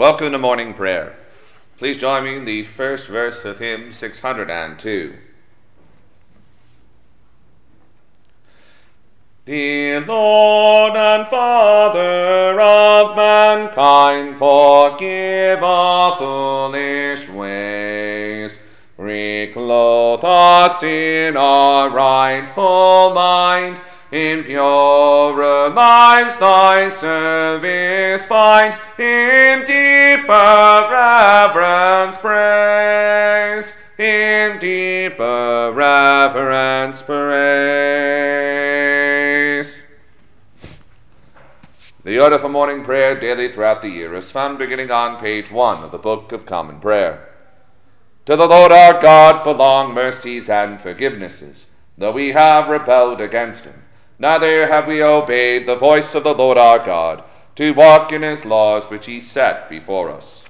Welcome to morning prayer. Please join me in the first verse of hymn 602. Dear Lord and Father of mankind, forgive our foolish ways. Reclothe us in our rightful mind. In purer lives thy service find. In deeper reverence praise. In deeper reverence praise. The order for morning prayer daily throughout the year is found beginning on page 1 of the Book of Common Prayer. To the Lord our God belong mercies and forgivenesses, though we have rebelled against him. Neither have we obeyed the voice of the Lord our God, to walk in his laws which he set before us.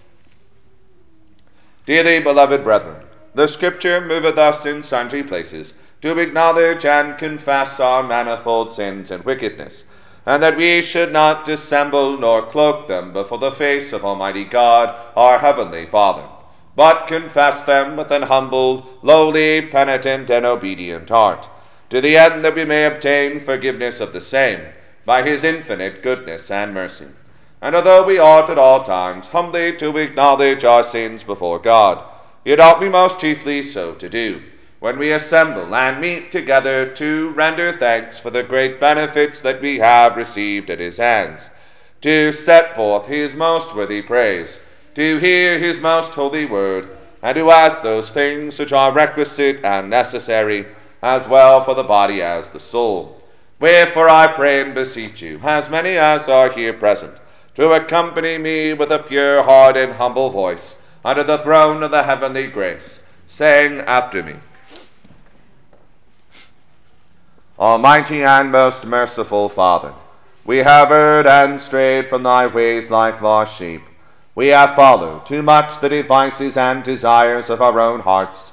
Dearly beloved brethren, the Scripture moveth us in sundry places to acknowledge and confess our manifold sins and wickedness, and that we should not dissemble nor cloak them before the face of Almighty God, our heavenly Father, but confess them with an humble, lowly, penitent, and obedient heart, to the end that we may obtain forgiveness of the same by his infinite goodness and mercy. And although we ought at all times humbly to acknowledge our sins before God, yet ought we most chiefly so to do when we assemble and meet together to render thanks for the great benefits that we have received at his hands, to set forth his most worthy praise, to hear his most holy word, and to ask those things which are requisite and necessary, as well for the body as the soul. Wherefore I pray and beseech you, as many as are here present, to accompany me with a pure heart and humble voice under the throne of the heavenly grace, saying after me, Almighty and most merciful Father, we have erred and strayed from thy ways like lost sheep. We have followed too much the devices and desires of our own hearts.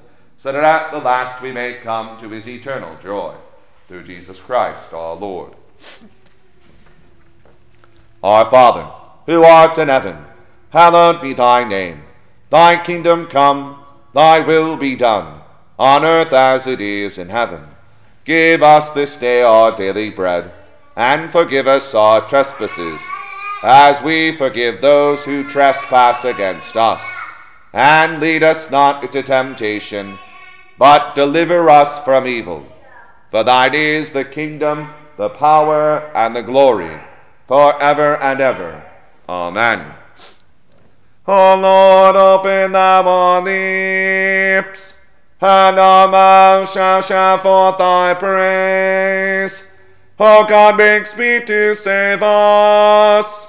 so that at the last we may come to his eternal joy. Through Jesus Christ our Lord. Our Father, who art in heaven, hallowed be thy name. Thy kingdom come, thy will be done, on earth as it is in heaven. Give us this day our daily bread, and forgive us our trespasses, as we forgive those who trespass against us. And lead us not into temptation, but deliver us from evil. For thine is the kingdom, the power, and the glory, for ever and ever. Amen. O Lord, open thou our lips, and our mouth shall shout forth thy praise. O God, make speed to save us.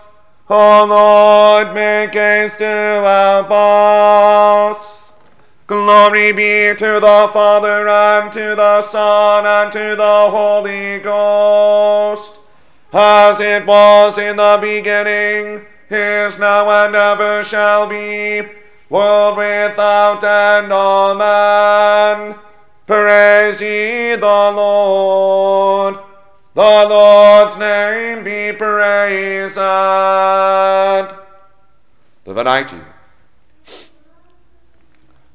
O Lord, make haste to help us. Glory be to the Father, and to the Son, and to the Holy Ghost, as it was in the beginning, is now, and ever shall be, world without end. Amen. Praise ye the Lord. The Lord's name be praised. The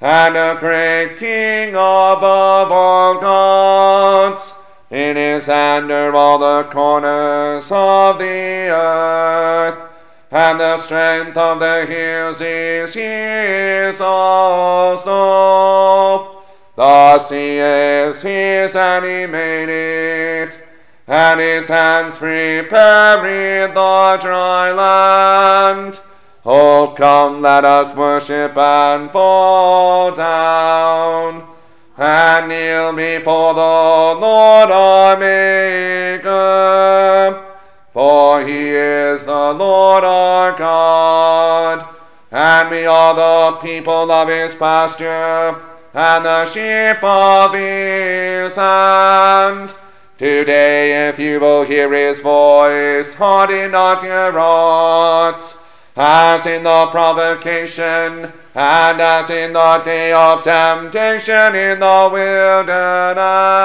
and a great King above all gods. In his hand are all the corners of the earth and the strength of the hills is his also. The sea is his, and he made it, and his hands prepared the dry land. Oh, come, let us worship and fall down, and kneel before the Lord our Maker. For he is the Lord our God, and we are the people of his pasture, and the sheep of his hand. Today, if you will hear his voice, harden not your hearts, as in the provocation, and as in the day of temptation in the wilderness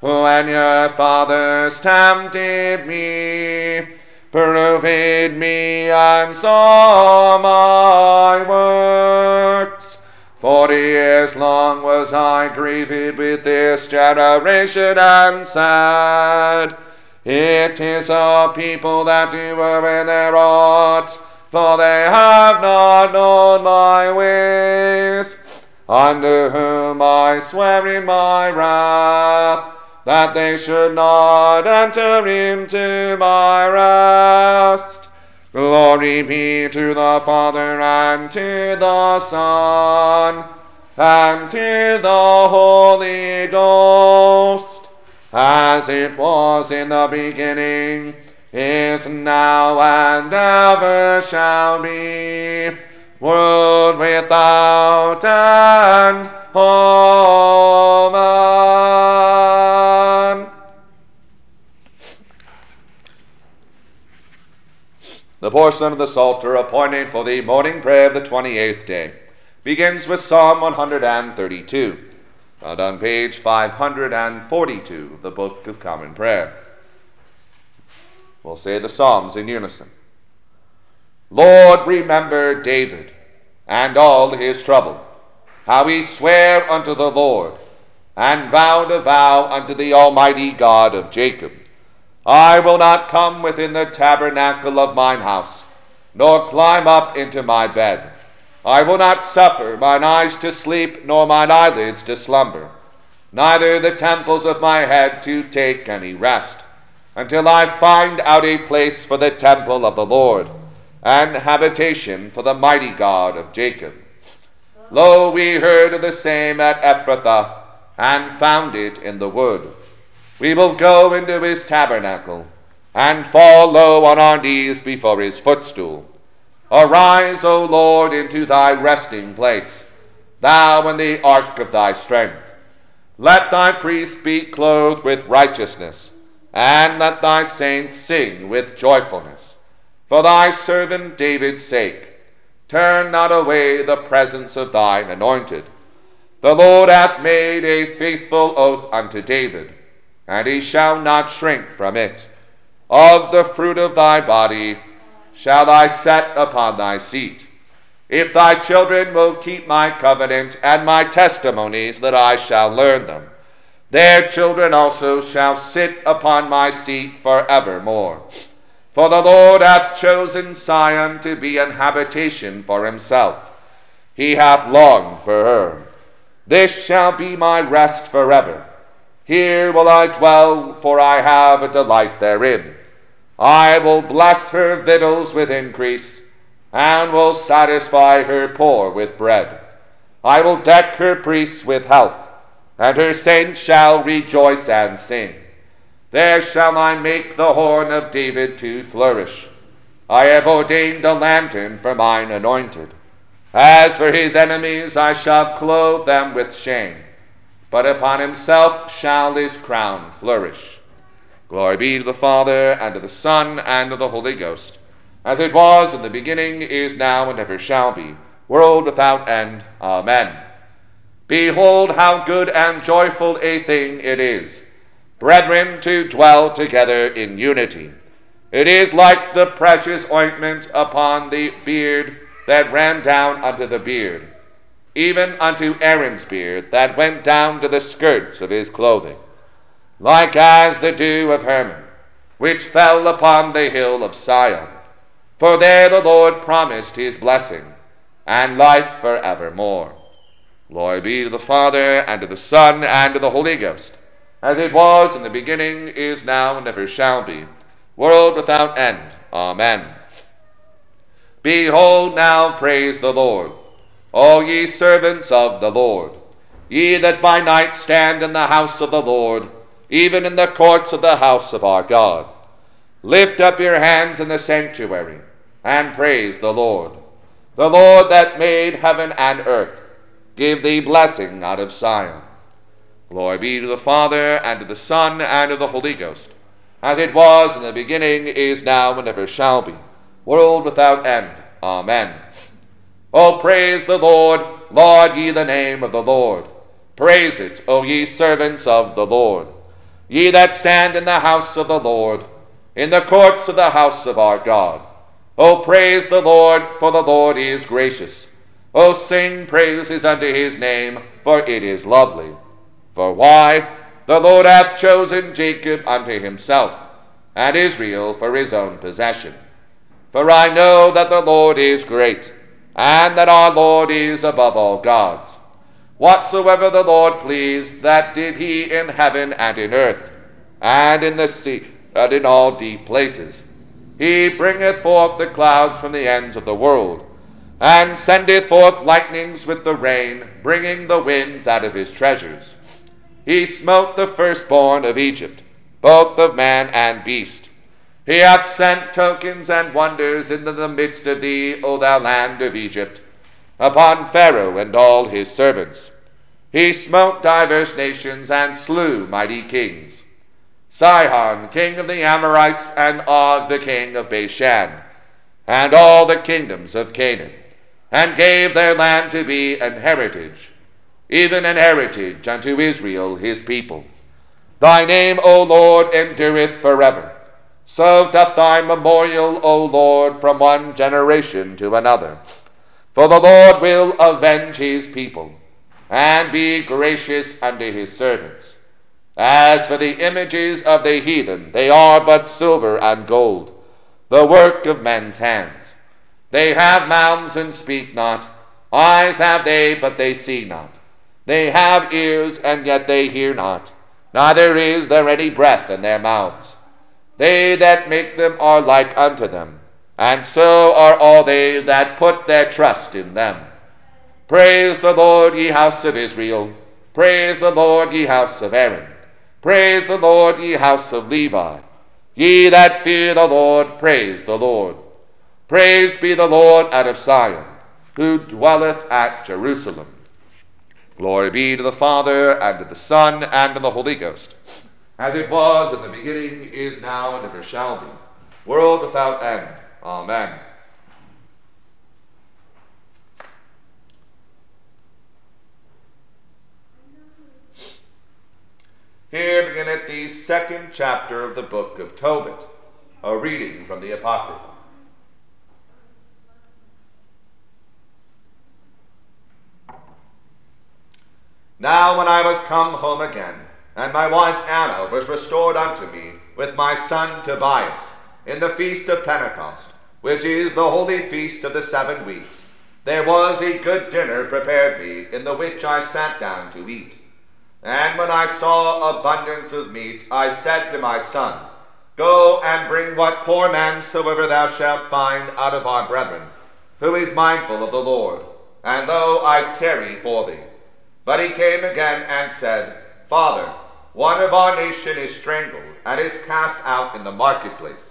when your fathers tempted me, proved me, and saw my works. Forty years long was I grieved with this generation and sad. It is a people that do err in their hearts, for they have not known my ways, unto whom I swear in my wrath that they should not enter into my rest. Glory be to the Father and to the Son and to the Holy Ghost, as it was in the beginning, is now, and ever shall be, world without end. Amen. The portion of the Psalter appointed for the morning prayer of the 28th day begins with Psalm 132, found on page 542 of the Book of Common Prayer. We'll say the Psalms in unison. Lord, remember David and all his trouble, how he sware unto the Lord, and vowed a vow unto the Almighty God of Jacob. I will not come within the tabernacle of mine house, nor climb up into my bed. I will not suffer mine eyes to sleep, nor mine eyelids to slumber, neither the temples of my head to take any rest, until I find out a place for the temple of the Lord, and habitation for the mighty God of Jacob. Lo, we heard of the same at Ephrathah, and found it in the wood. We will go into his tabernacle, and fall low on our knees before his footstool. Arise, O Lord, into thy resting place, thou in the ark of thy strength. Let thy priests be clothed with righteousness, and let thy saints sing with joyfulness. For thy servant David's sake, turn not away the presence of thine anointed. The Lord hath made a faithful oath unto David, and he shall not shrink from it. Of the fruit of thy body shall I set upon thy seat. If thy children will keep my covenant and my testimonies, that I shall learn them, their children also shall sit upon my seat for evermore. For the Lord hath chosen Zion to be an habitation for himself. He hath longed for her. This shall be my rest forever. Here will I dwell, for I have a delight therein. I will bless her victuals with increase, and will satisfy her poor with bread. I will deck her priests with health, and her saints shall rejoice and sing. There shall I make the horn of David to flourish. I have ordained a lantern for mine anointed. As for his enemies, I shall clothe them with shame, but upon himself shall his crown flourish. Glory be to the Father, and to the Son, and to the Holy Ghost, as it was in the beginning, is now, and ever shall be, world without end. Amen. Behold, how good and joyful a thing it is, brethren, to dwell together in unity. It is like the precious ointment upon the beard that ran down unto the beard, even unto Aaron's beard that went down to the skirts of his clothing, like as the dew of Hermon, which fell upon the hill of Sion. For there the Lord promised his blessing, and life for evermore. Glory be to the Father, and to the Son, and to the Holy Ghost, as it was in the beginning, is now, and ever shall be, world without end. Amen. Behold, now praise the Lord, all ye servants of the Lord, ye that by night stand in the house of the Lord, even in the courts of the house of our God. Lift up your hands in the sanctuary, and praise the Lord. The Lord that made heaven and earth, give thee blessing out of Sion. Glory be to the Father, and to the Son, and to the Holy Ghost, as it was in the beginning, is now, and ever shall be world without end. Amen. O praise the Lord, laud ye the name of the Lord. Praise it, O ye servants of the Lord. Ye that stand in the house of the Lord, in the courts of the house of our God. O praise the Lord, for the Lord is gracious. O sing praises unto his name, for it is lovely. For why? The Lord hath chosen Jacob unto himself, and Israel for his own possession. For I know that the Lord is great, and that our Lord is above all gods. Whatsoever the Lord pleased, that did he in heaven and in earth, and in the sea, and in all deep places. He bringeth forth the clouds from the ends of the world, and sendeth forth lightnings with the rain, bringing the winds out of his treasures. He smote the firstborn of Egypt, both of man and beast. He hath sent tokens and wonders into the midst of thee, O thou land of Egypt, upon Pharaoh and all his servants. He smote divers nations and slew mighty kings. Sihon, king of the Amorites, and Og, the king of Bashan, and all the kingdoms of Canaan, and gave their land to be an heritage, even an heritage unto Israel his people. Thy name, O Lord, endureth forever. So doth thy memorial, O Lord, from one generation to another. For the Lord will avenge his people, and be gracious unto his servants. As for the images of the heathen, they are but silver and gold, the work of men's hands. They have mouths and speak not, eyes have they, but they see not. They have ears, and yet they hear not, neither is there any breath in their mouths. They that make them are like unto them, and so are all they that put their trust in them. Praise the Lord, ye house of Israel. Praise the Lord, ye house of Aaron. Praise the Lord, ye house of Levi. Ye that fear the Lord, praise the Lord. Praised be the Lord out of Sion, who dwelleth at Jerusalem. Glory be to the Father, and to the Son, and to the Holy Ghost as it was in the beginning, is now, and ever shall be, world without end. Amen. Here beginneth the second chapter of the book of Tobit, a reading from the Apocrypha. Now, when I was come home again, and my wife Anna was restored unto me with my son Tobias in the feast of Pentecost, which is the holy feast of the seven weeks. There was a good dinner prepared me, in the which I sat down to eat. And when I saw abundance of meat, I said to my son, Go and bring what poor man soever thou shalt find out of our brethren, who is mindful of the Lord, and lo, I tarry for thee. But he came again and said, Father, one of our nation is strangled, and is cast out in the marketplace.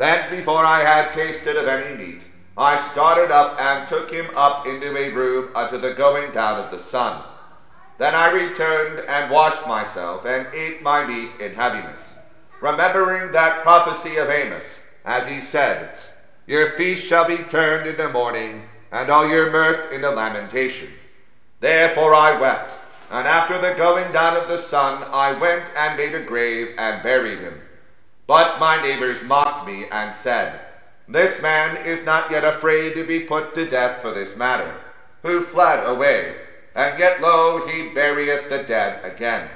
Then, before I had tasted of any meat, I started up and took him up into a room unto the going down of the sun. Then I returned and washed myself, and ate my meat in heaviness, remembering that prophecy of Amos, as he said, Your feast shall be turned into mourning, and all your mirth into lamentation. Therefore I wept, and after the going down of the sun, I went and made a grave and buried him. But my neighbors mocked me and said, This man is not yet afraid to be put to death for this matter, who fled away and yet lo, he burieth the dead again.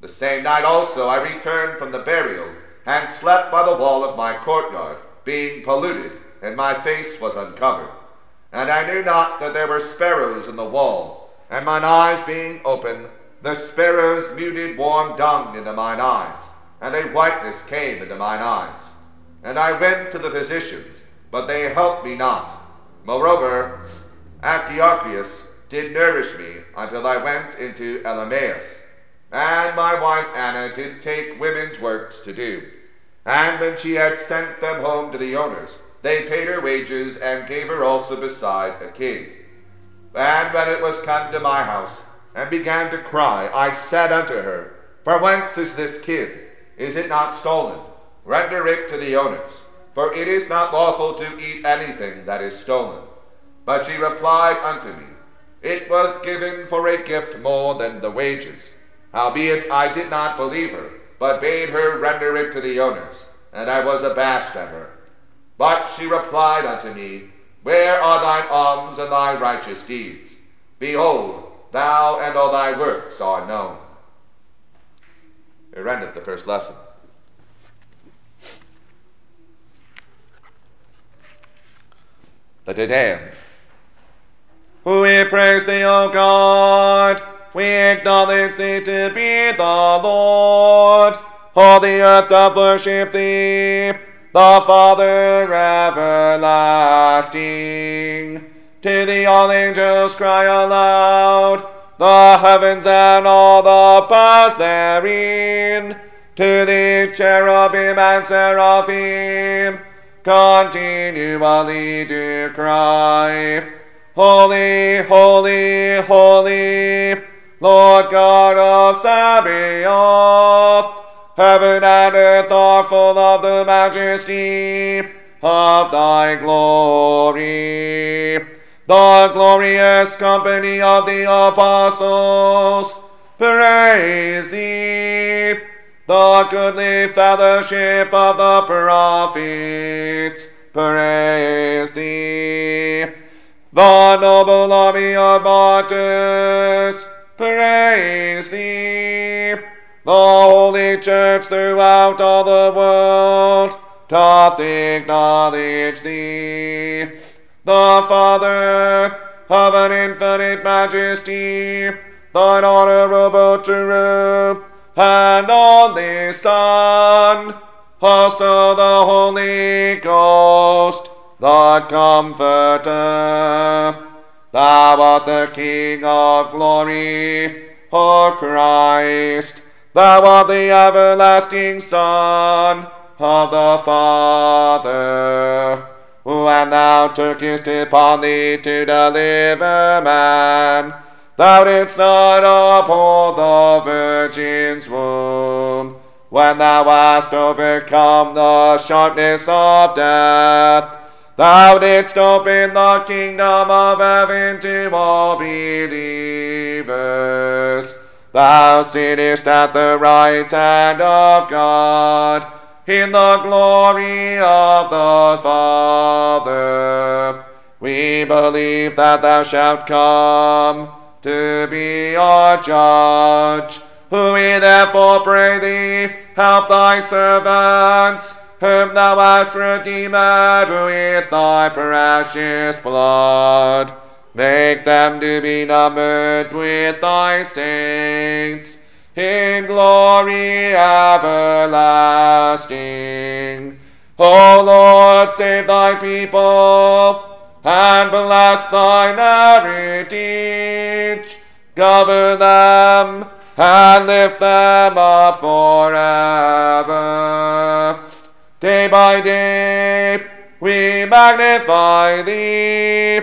The same night also I returned from the burial, and slept by the wall of my courtyard, being polluted, and my face was uncovered. And I knew not that there were sparrows in the wall, and mine eyes being open, the sparrows muted warm dung into mine eyes, and a whiteness came into mine eyes. And I went to the physicians, but they helped me not. Moreover, Achiacharus did nourish me until I went into Elymais. And my wife Anna did take women's works to do. And when she had sent them home to the owners, they paid her wages and gave her also beside a king. And when it was come to my house, and began to cry, I said unto her, For whence is this kid? Is it not stolen? Render it to the owners, for it is not lawful to eat anything that is stolen. But she replied unto me, it was given for a gift more than the wages. Howbeit I did not believe her, but bade her render it to the owners, and I was abashed at her. But she replied unto me, Where are thine alms and thy righteous deeds? Behold, thou and all thy works are known. Here endeth the first lesson. The Te Deum. We praise thee, O God. We acknowledge thee to be the Lord. All the earth doth worship thee, the Father everlasting. To thee all angels cry aloud, the heavens and all the powers therein. To thee cherubim and seraphim continually do cry. Holy, holy, holy, Lord God of Sabaoth, heaven and earth are full of the majesty of thy glory. The glorious company of the apostles, praise thee. The goodly fellowship of the prophets, praise thee the noble army of martyrs, praise thee. The holy church throughout all the world doth acknowledge thee. The Father of an infinite majesty, thine honorable true and only Son, also the Holy Ghost, the Comforter. Thou art the King of glory, O Christ. Thou art the everlasting Son of the Father. When thou tookest upon thee to deliver man, thou didst not uphold the Virgin's womb. When thou hast overcome the sharpness of death, Thou didst open the kingdom of heaven to all believers. Thou sittest at the right hand of God in the glory of the Father. We believe that thou shalt come to be our judge. Who We therefore pray thee, help thy servants whom thou hast redeemed with thy precious blood. Make them to be numbered with thy saints in glory everlasting. O Lord, save thy people. and bless thine heritage. Govern them and lift them up forever. Day by day we magnify thee,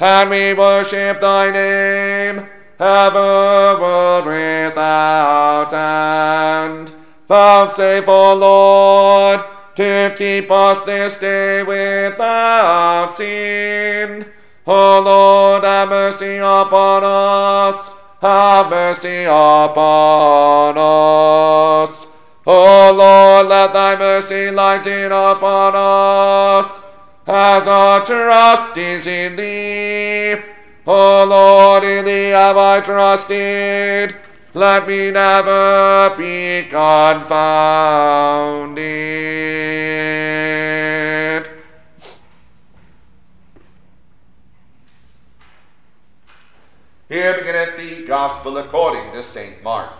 and we worship thy name, ever without end. Vouchsafe, O Lord, to keep us this day without sin. O Lord, have mercy upon us, have mercy upon us. O Lord, let thy mercy lighten upon us, as our trust is in thee. O Lord, in thee have I trusted. Let me never be confounded. Here beginneth the Gospel according to St. Mark.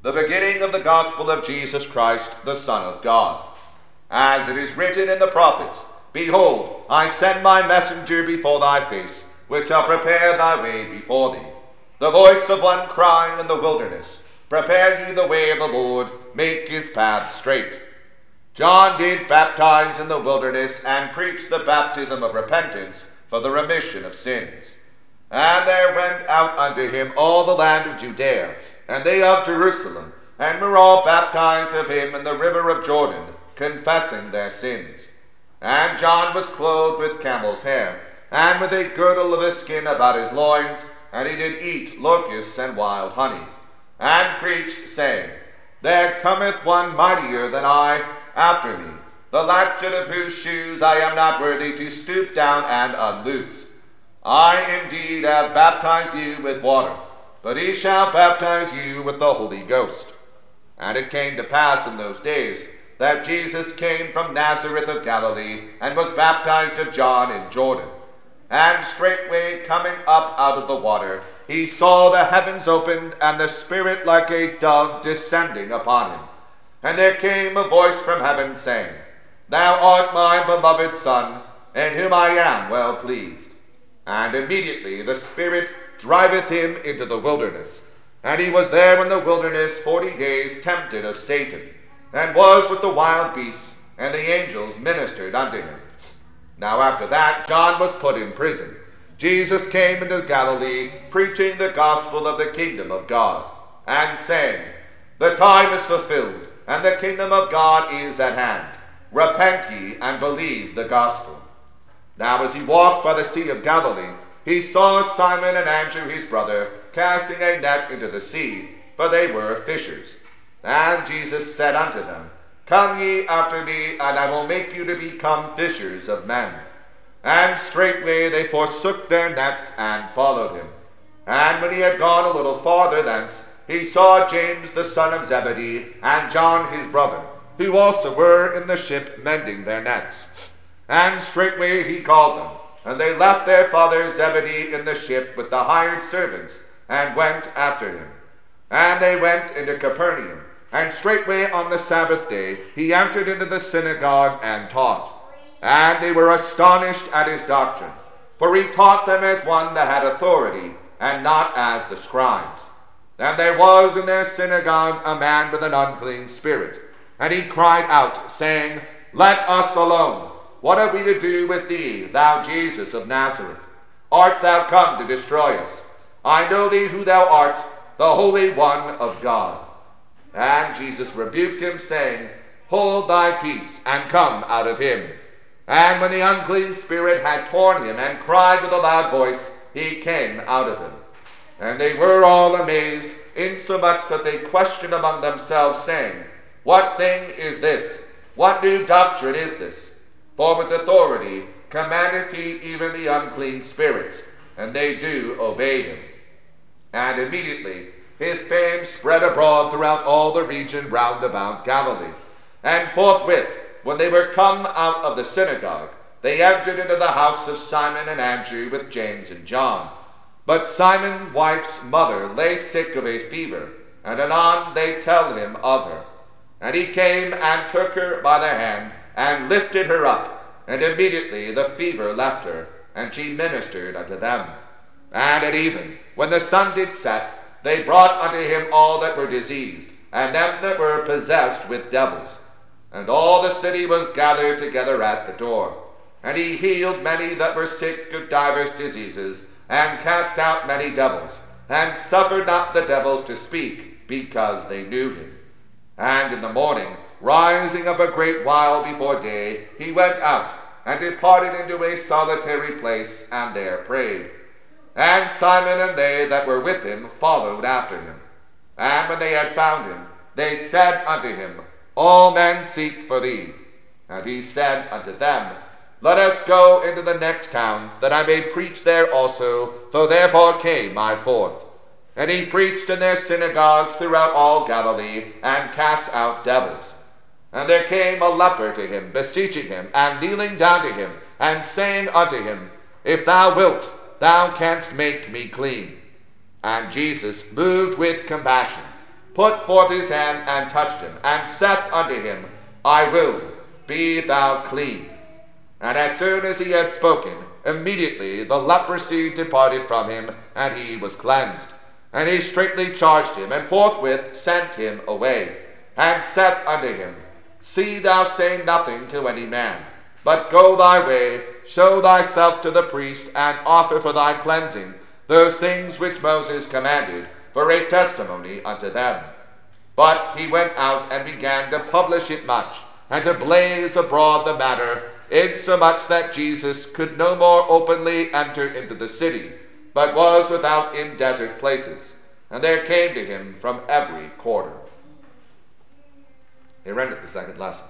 The beginning of the Gospel of Jesus Christ, the Son of God. As it is written in the prophets, Behold, I send my messenger before thy face, which shall prepare thy way before thee. The voice of one crying in the wilderness, Prepare ye the way of the Lord, make his path straight. John did baptize in the wilderness and preach the baptism of repentance for the remission of sins. And there went out unto him all the land of Judea, and they of Jerusalem, and were all baptized of him in the river of Jordan, confessing their sins. And John was clothed with camel's hair, and with a girdle of a skin about his loins, and he did eat locusts and wild honey, and preached, saying, There cometh one mightier than I after me, the latchet of whose shoes I am not worthy to stoop down and unloose. I indeed have baptized you with water, but he shall baptize you with the Holy Ghost. And it came to pass in those days that Jesus came from Nazareth of Galilee, and was baptized of John in Jordan. And straightway coming up out of the water, he saw the heavens opened, and the Spirit like a dove descending upon him. And there came a voice from heaven, saying, Thou art my beloved Son, in whom I am well pleased. And immediately the Spirit driveth him into the wilderness. And he was there in the wilderness forty days tempted of Satan, and was with the wild beasts, and the angels ministered unto him. Now after that John was put in prison. Jesus came into Galilee, preaching the gospel of the kingdom of God, and saying, The time is fulfilled, and the kingdom of God is at hand. Repent ye and believe the gospel. Now as he walked by the sea of Galilee, he saw Simon and Andrew his brother casting a net into the sea, for they were fishers. And Jesus said unto them, Come ye after me, and I will make you to become fishers of men. And straightway they forsook their nets and followed him. And when he had gone a little farther thence, he saw James the son of Zebedee and John his brother, who also were in the ship mending their nets. And straightway he called them, and they left their father Zebedee in the ship with the hired servants, and went after him. And they went into Capernaum. And straightway on the Sabbath day he entered into the synagogue and taught. And they were astonished at his doctrine, for he taught them as one that had authority, and not as the scribes. And there was in their synagogue a man with an unclean spirit, and he cried out, saying, Let us alone. What have we to do with thee, thou Jesus of Nazareth? Art thou come to destroy us? I know thee who thou art, the Holy One of God. And Jesus rebuked him, saying, Hold thy peace, and come out of him. And when the unclean spirit had torn him, and cried with a loud voice, he came out of him. And they were all amazed, insomuch that they questioned among themselves, saying, What thing is this? What new doctrine is this? For with authority commandeth he even the unclean spirits, and they do obey him. And immediately his fame spread abroad throughout all the region round about Galilee. And forthwith, when they were come out of the synagogue, they entered into the house of Simon and Andrew with James and John. But Simon's wife's mother lay sick of a fever, and anon they tell him of her. And he came and took her by the hand, and lifted her up, and immediately the fever left her, and she ministered unto them. And at even, when the sun did set, they brought unto him all that were diseased, and them that were possessed with devils. And all the city was gathered together at the door. And he healed many that were sick of divers diseases, and cast out many devils, and suffered not the devils to speak, because they knew him. And in the morning, rising up a great while before day, he went out, and departed into a solitary place, and there prayed. And Simon and they that were with him followed after him. And when they had found him, they said unto him, All men seek for thee. And he said unto them, Let us go into the next towns, that I may preach there also, for therefore came I forth. And he preached in their synagogues throughout all Galilee, and cast out devils. And there came a leper to him, beseeching him, and kneeling down to him, and saying unto him, If thou wilt, thou canst make me clean. And Jesus, moved with compassion, put forth his hand and touched him, and saith unto him, I will, be thou clean. And as soon as he had spoken, immediately the leprosy departed from him, and he was cleansed. And he straightly charged him, and forthwith sent him away, and saith unto him, See thou say nothing to any man, but go thy way, show thyself to the priest, and offer for thy cleansing those things which Moses commanded, for a testimony unto them. But he went out and began to publish it much, and to blaze abroad the matter, insomuch that Jesus could no more openly enter into the city but was without in desert places, and there came to him from every quarter. He rendered the second lesson.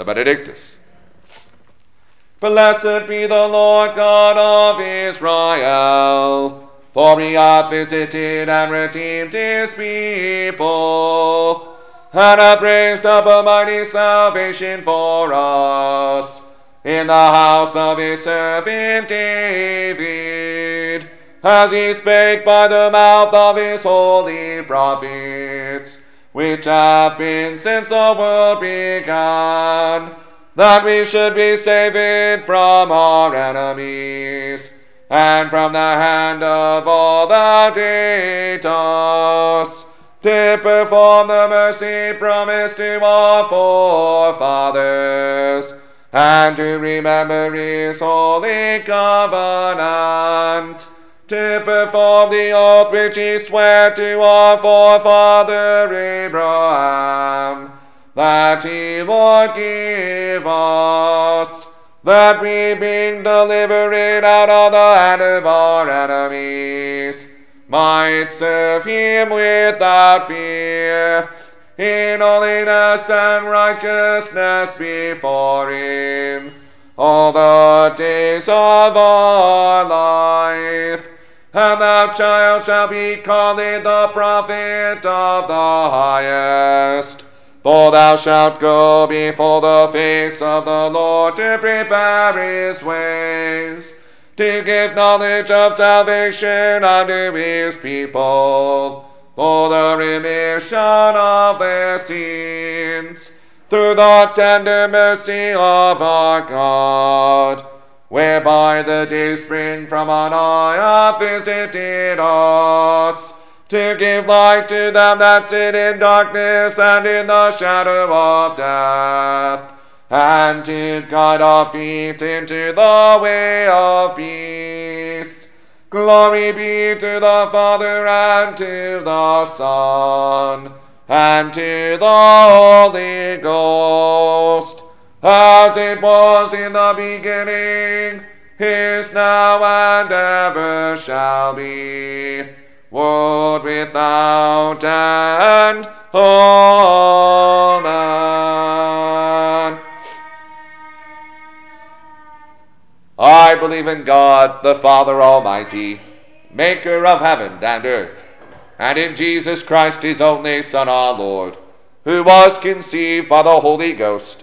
The Benedictus. Blessed be the Lord God of Israel, for he hath visited and redeemed his people, and hath raised up a mighty salvation for us in the house of his servant David, as he spake by the mouth of his holy prophets, which have been since the world began, that we should be saved from our enemies, and from the hand of all that hate us, to perform the mercy promised to our forefathers and to remember his holy covenant, to perform the oath which he sware to our forefather Abraham, that he would give us, that we being delivered out of the hand of our enemies, might serve him without fear in holiness and righteousness before him all the days of our life. And thou child shall be called the prophet of the highest. For thou shalt go before the face of the Lord to prepare his ways, to give knowledge of salvation unto his people for the remission of their sins, through the tender mercy of our God, whereby the day spring from on high hath visited us, to give light to them that sit in darkness and in the shadow of death, and to guide our feet into the way of peace. Glory be to the Father and to the Son and to the Holy Ghost, as it was in the beginning, is now, and ever shall be, world without end. Amen. I believe in God, the Father Almighty, maker of heaven and earth, and in Jesus Christ, his only Son, our Lord, who was conceived by the Holy Ghost,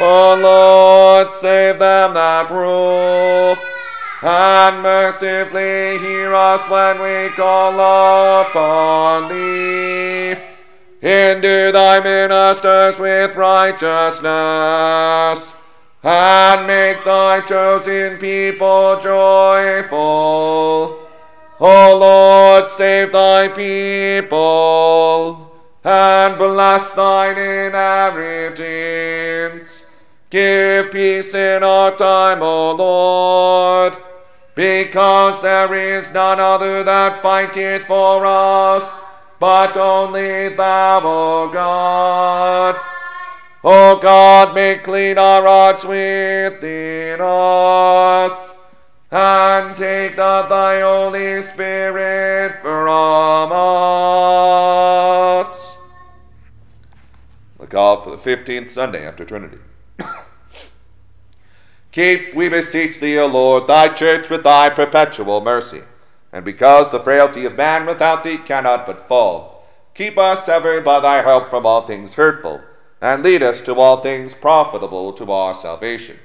O Lord, save them that rule, and mercifully hear us when we call upon thee. Endue thy ministers with righteousness, and make thy chosen people joyful. O Lord, save thy people, and bless thine inheritance. Give peace in our time, O Lord, because there is none other that fighteth for us but only thou, O God. O God, make clean our hearts within us, and take not thy Holy Spirit from us. The Collect for the fifteenth Sunday after Trinity. Keep, we beseech thee, O Lord, thy church with thy perpetual mercy and because the frailty of man without thee cannot but fall, keep us ever by thy help from all things hurtful, and lead us to all things profitable to our salvation.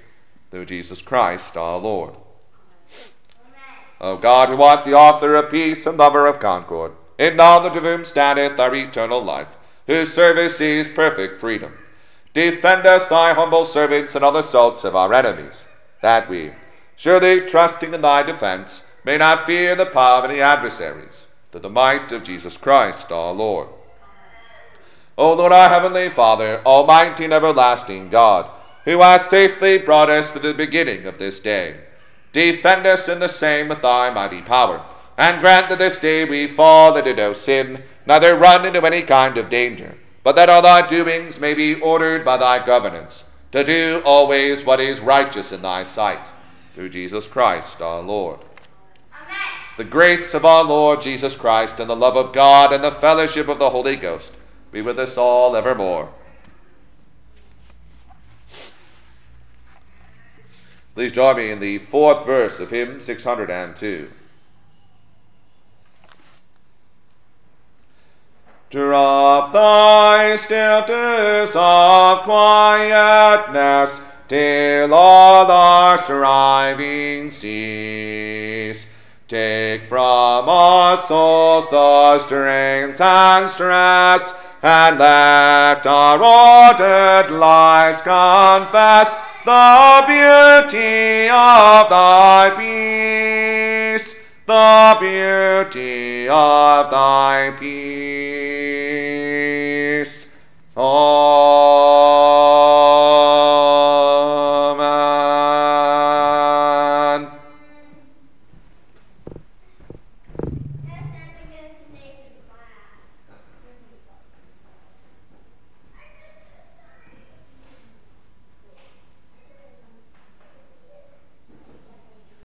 Through Jesus Christ our Lord. O God, who art the author of peace and lover of concord, in knowledge of whom standeth our eternal life, whose service is perfect freedom, defend us, thy humble servants, and all the assaults of our enemies, that we, surely trusting in thy defense, may not fear the power of any adversaries, through the might of Jesus Christ our Lord. O Lord, our heavenly Father, almighty and everlasting God, who hast safely brought us to the beginning of this day, defend us in the same with thy mighty power, and grant that this day we fall into no sin, neither run into any kind of danger, but that all thy doings may be ordered by thy governance, to do always what is righteous in thy sight, through Jesus Christ our Lord. Amen. The grace of our Lord Jesus Christ, and the love of God, and the fellowship of the Holy Ghost be with us all evermore. Please join me in the fourth verse of hymn 602. Drop thy stilts of quietness till all our striving cease. Take from our souls the strings and stress, and let our ordered lives confess the beauty of thy peace, the beauty of thy peace. 어...